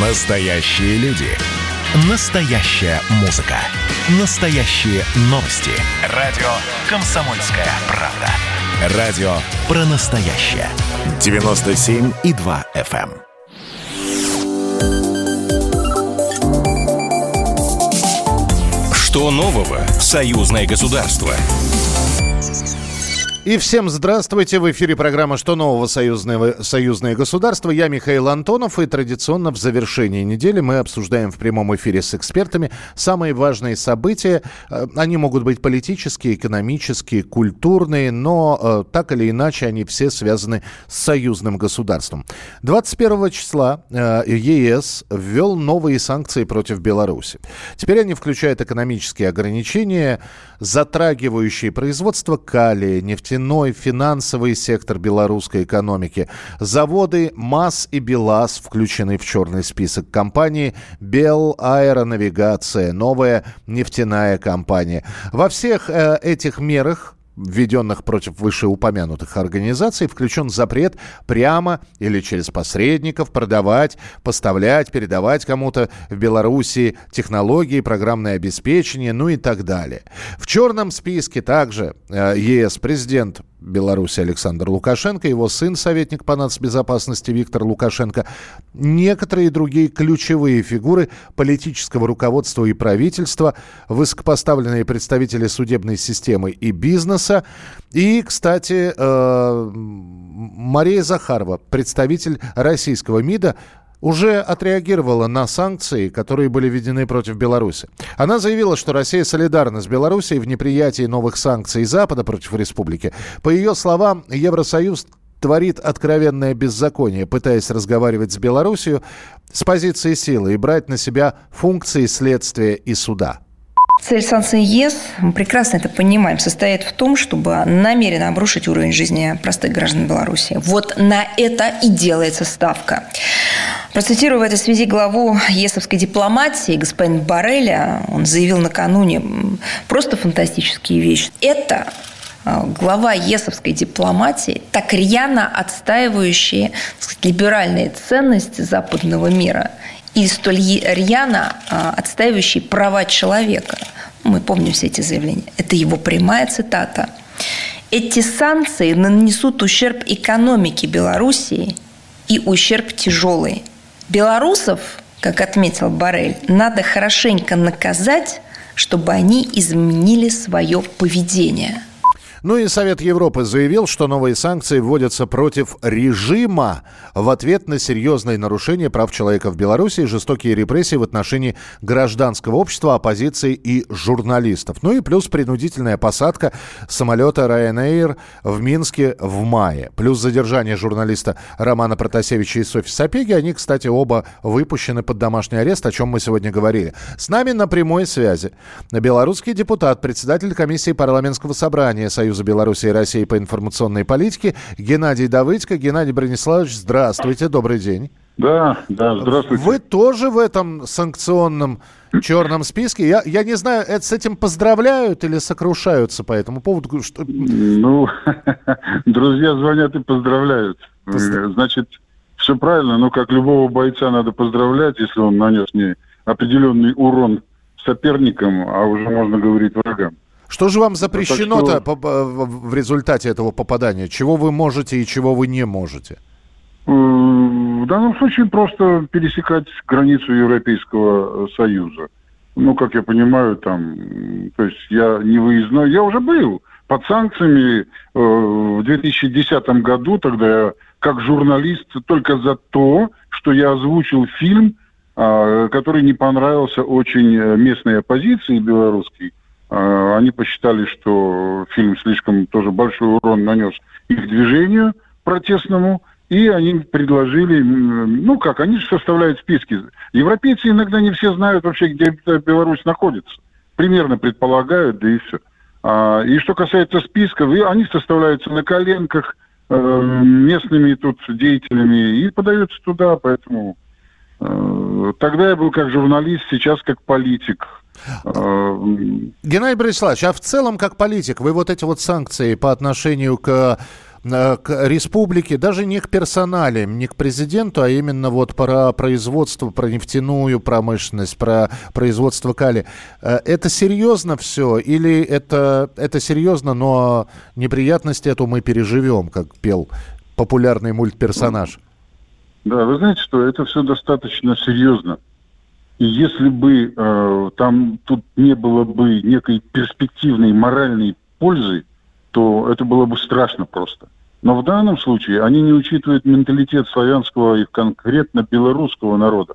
Настоящие люди. Настоящая музыка. Настоящие новости. Радио «Комсомольская правда». Радио про настоящее. 97,2 FM. эм. Что нового в союзное государство? И всем здравствуйте. В эфире программа «Что нового? Союзное, Союзное государство». Я Михаил Антонов. И традиционно в завершении недели мы обсуждаем в прямом эфире с экспертами самые важные события. Э, они могут быть политические, экономические, культурные, но э, так или иначе они все связаны с союзным государством. 21 числа э, ЕС ввел новые санкции против Беларуси. Теперь они включают экономические ограничения, затрагивающие производство калия, нефтяной, финансовый сектор белорусской экономики. Заводы МАЗ и БелАЗ включены в черный список компании Бел Аэронавигация, новая нефтяная компания. Во всех э, этих мерах введенных против вышеупомянутых организаций, включен запрет прямо или через посредников продавать, поставлять, передавать кому-то в Беларуси технологии, программное обеспечение, ну и так далее. В черном списке также э, ЕС президент Беларуси Александр Лукашенко, его сын, советник по нацбезопасности Виктор Лукашенко, некоторые другие ключевые фигуры политического руководства и правительства, высокопоставленные представители судебной системы и бизнеса. И, кстати, э, Мария Захарова, представитель российского МИДа, уже отреагировала на санкции, которые были введены против Беларуси. Она заявила, что Россия солидарна с Белоруссией в неприятии новых санкций Запада против республики. По ее словам, Евросоюз творит откровенное беззаконие, пытаясь разговаривать с Белоруссией с позиции силы и брать на себя функции следствия и суда. Цель санкций ЕС, мы прекрасно это понимаем, состоит в том, чтобы намеренно обрушить уровень жизни простых граждан Беларуси. Вот на это и делается ставка. Процитирую в этой связи главу ЕСовской дипломатии господина Барреля. Он заявил накануне просто фантастические вещи. Это а, глава ЕСовской дипломатии, так рьяно отстаивающие сказать, либеральные ценности западного мира и столь рьяно а, отстаивающий права человека. Мы помним все эти заявления. Это его прямая цитата. Эти санкции нанесут ущерб экономике Белоруссии и ущерб тяжелый. Белорусов, как отметил Барель, надо хорошенько наказать, чтобы они изменили свое поведение – ну и Совет Европы заявил, что новые санкции вводятся против режима в ответ на серьезные нарушения прав человека в Беларуси и жестокие репрессии в отношении гражданского общества, оппозиции и журналистов. Ну и плюс принудительная посадка самолета Ryanair в Минске в мае. Плюс задержание журналиста Романа Протасевича и Софьи Сапеги. Они, кстати, оба выпущены под домашний арест, о чем мы сегодня говорили. С нами на прямой связи белорусский депутат, председатель комиссии парламентского собрания Союза Союза Беларуси и России по информационной политике Геннадий Давыдько. Геннадий Брониславович, здравствуйте, добрый день. Да, да, здравствуйте. Вы тоже в этом санкционном черном списке? Я, я не знаю, это с этим поздравляют или сокрушаются по этому поводу? Что... Ну, друзья звонят и поздравляют. Поздрав... Значит, все правильно, но как любого бойца надо поздравлять, если он нанес не определенный урон соперникам, а уже можно говорить врагам. Что же вам запрещено-то что... в результате этого попадания? Чего вы можете и чего вы не можете? Э, в данном случае просто пересекать границу Европейского Союза. Ну, как я понимаю, там, то есть я не выездной, я уже был под санкциями э, в 2010 году, тогда я как журналист только за то, что я озвучил фильм, э, который не понравился очень местной оппозиции белорусской, они посчитали, что фильм слишком тоже большой урон нанес их движению протестному, и они предложили, ну как, они же составляют списки. Европейцы иногда не все знают вообще, где Беларусь находится. Примерно предполагают, да и все. А, и что касается списков, они составляются на коленках э, местными тут деятелями и подаются туда, поэтому э, тогда я был как журналист, сейчас как политик. Э, Геннадий Борисович, а в целом, как политик, вы вот эти вот санкции по отношению к к республике, даже не к персоналиям, не к президенту, а именно вот про производство, про нефтяную промышленность, про производство кали. Это серьезно все или это, это серьезно, но неприятности эту мы переживем, как пел популярный мультперсонаж? Да, вы знаете, что это все достаточно серьезно. И если бы э, там тут не было бы некой перспективной моральной пользы, то это было бы страшно просто. Но в данном случае они не учитывают менталитет славянского и конкретно белорусского народа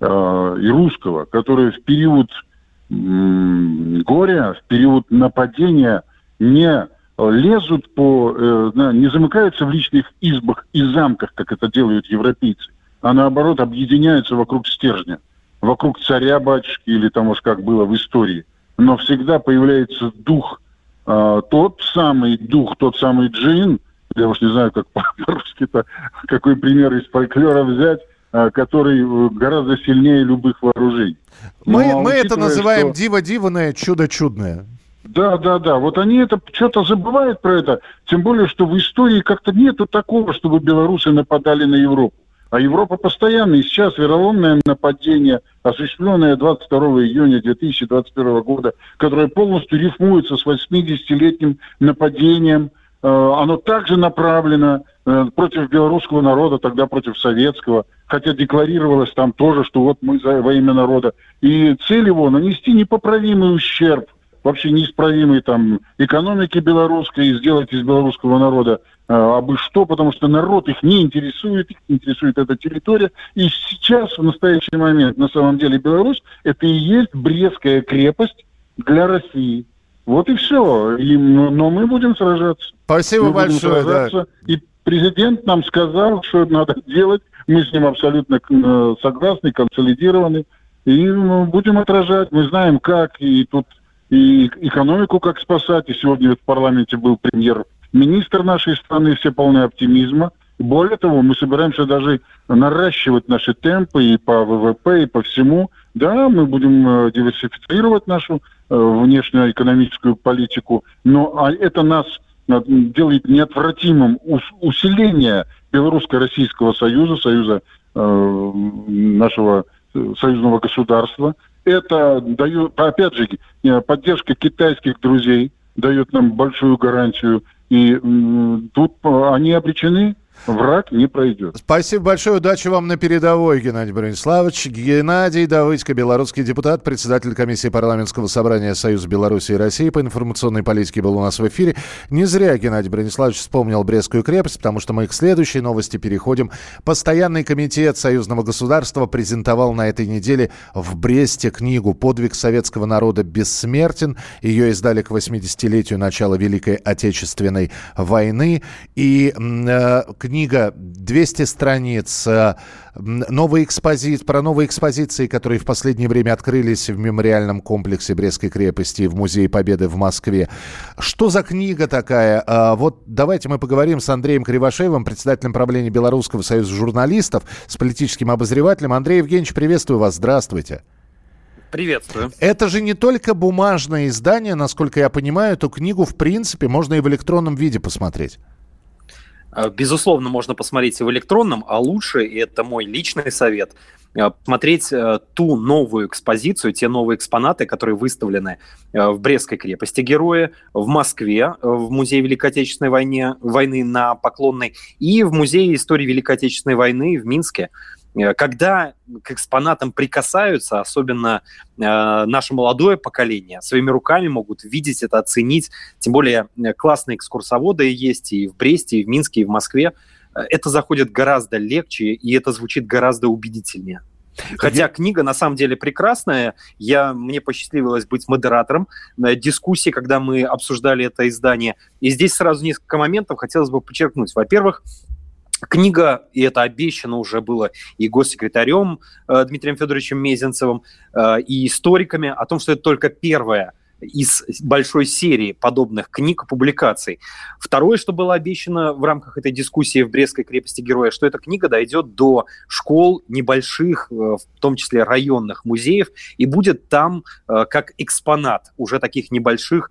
э, и русского, которые в период э, горя, в период нападения не лезут по, э, не замыкаются в личных избах и замках, как это делают европейцы, а наоборот объединяются вокруг стержня – вокруг царя-батюшки или там уж как было в истории. Но всегда появляется дух, э, тот самый дух, тот самый джин, я уж не знаю, как по-русски-то, какой пример из фольклора взять, э, который э, гораздо сильнее любых вооружений. Мы, Но, мы это называем что... диво-дивное, чудо-чудное. Да, да, да. Вот они это что-то забывают про это. Тем более, что в истории как-то нету такого, чтобы белорусы нападали на Европу. А Европа постоянно, и сейчас вероломное нападение, осуществленное 22 июня 2021 года, которое полностью рифмуется с 80-летним нападением, э, оно также направлено э, против белорусского народа, тогда против советского, хотя декларировалось там тоже, что вот мы за, во имя народа. И цель его нанести непоправимый ущерб вообще неисправимой там экономики белорусской и сделать из белорусского народа э, абы что, потому что народ их не интересует, их интересует эта территория. И сейчас, в настоящий момент, на самом деле Беларусь, это и есть Брестская крепость для России. Вот и все. И, но, но мы будем сражаться. Спасибо мы большое. Да. И президент нам сказал, что надо делать. Мы с ним абсолютно э, согласны, консолидированы. И ну, будем отражать. Мы знаем как. И тут и экономику как спасать. И сегодня в парламенте был премьер-министр нашей страны, все полны оптимизма. Более того, мы собираемся даже наращивать наши темпы и по ВВП, и по всему. Да, мы будем э, диверсифицировать нашу э, внешнюю экономическую политику, но а это нас э, делает неотвратимым усиление Белорусско-Российского союза, союза нашего союзного государства, это дает, опять же, э, поддержка китайских друзей дает нам большую гарантию. И тут они обречены Враг не пройдет. Спасибо большое. Удачи вам на передовой, Геннадий Брониславович. Геннадий Давыдько, белорусский депутат, председатель комиссии парламентского собрания Союза Беларуси и России по информационной политике был у нас в эфире. Не зря Геннадий Брониславович вспомнил Брестскую крепость, потому что мы к следующей новости переходим. Постоянный комитет союзного государства презентовал на этой неделе в Бресте книгу «Подвиг советского народа бессмертен». Ее издали к 80-летию начала Великой Отечественной войны. И э, книга 200 страниц, э, новые экспозиции, про новые экспозиции, которые в последнее время открылись в мемориальном комплексе Брестской крепости в Музее Победы в Москве. Что за книга такая? А, вот давайте мы поговорим с Андреем Кривошеевым, председателем правления Белорусского союза журналистов, с политическим обозревателем. Андрей Евгеньевич, приветствую вас, здравствуйте. Приветствую. Это же не только бумажное издание, насколько я понимаю, эту книгу, в принципе, можно и в электронном виде посмотреть. Э, безусловно, можно посмотреть и в электронном, а лучше, и это мой личный совет, э, посмотреть э, ту новую экспозицию, те новые экспонаты, которые выставлены в Брестской крепости Героя, в Москве, в Музее Великой Отечественной войны, войны на Поклонной и в Музее истории Великой Отечественной войны в Минске. Э, когда к экспонатам прикасаются, особенно э, наше молодое поколение, своими руками могут видеть это, оценить. Тем более э, классные экскурсоводы есть и в Бресте, и в Минске, и в Москве. Э, это заходит гораздо легче, и это звучит гораздо убедительнее. Хотя книга на самом деле прекрасная. Я, мне посчастливилось быть модератором дискуссии, когда мы обсуждали это издание. И здесь сразу несколько моментов хотелось бы подчеркнуть. Во-первых, Книга, и это обещано уже было и госсекретарем э, Дмитрием Федоровичем Мезенцевым, э, и историками, о том, что это только первая из большой серии подобных книг и публикаций. Второе, что было обещано в рамках этой дискуссии в Брестской крепости Героя, что эта книга дойдет до школ небольших, э, в том числе районных музеев, и будет там э, как экспонат уже таких небольших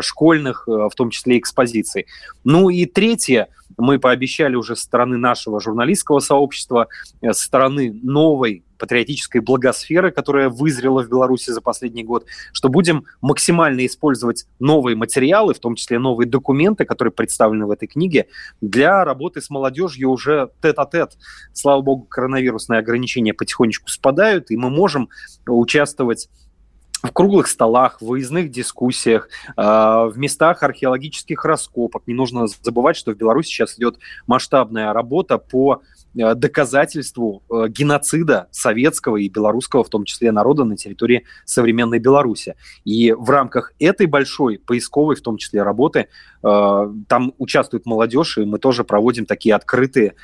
школьных, в том числе экспозиций. Ну и третье, мы пообещали уже со стороны нашего журналистского сообщества, со стороны новой патриотической благосферы, которая вызрела в Беларуси за последний год, что будем максимально использовать новые материалы, в том числе новые документы, которые представлены в этой книге, для работы с молодежью уже тет-а-тет. Слава богу, коронавирусные ограничения потихонечку спадают, и мы можем участвовать в круглых столах, в выездных дискуссиях, в местах археологических раскопок. Не нужно забывать, что в Беларуси сейчас идет масштабная работа по Э, доказательству э, геноцида советского и белорусского, в том числе народа на территории современной Беларуси. И в рамках этой большой поисковой, в том числе работы, э, там участвует молодежь, и мы тоже проводим такие открытые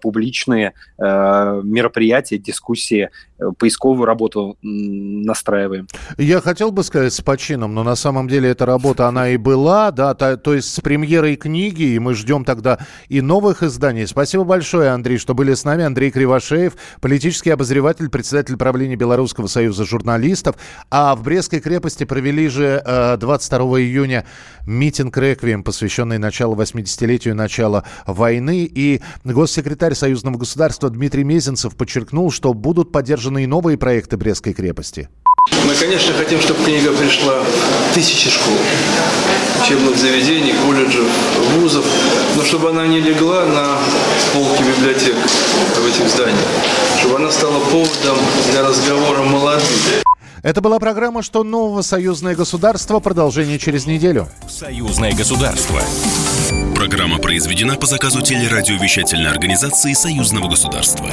публичные мероприятия, дискуссии, поисковую работу настраиваем. Я хотел бы сказать с почином, но на самом деле эта работа, она и была, да, то, то есть с премьерой книги, и мы ждем тогда и новых изданий. Спасибо большое, Андрей, чтобы были с нами Андрей Кривошеев, политический обозреватель, председатель правления Белорусского союза журналистов. А в Брестской крепости провели же 22 э, июня митинг «Реквием», посвященный началу 80-летию начала войны. И госсекретарь союзного государства Дмитрий Мезенцев подчеркнул, что будут поддержаны и новые проекты Брестской крепости. Мы, конечно, хотим, чтобы книга пришла в тысячи школ, учебных заведений, колледжев, вузов, но чтобы она не легла на полки библиотек в этих зданиях, чтобы она стала поводом для разговора молодых. Это была программа «Что нового? Союзное государство». Продолжение через неделю. Союзное государство. Программа произведена по заказу телерадиовещательной организации Союзного государства.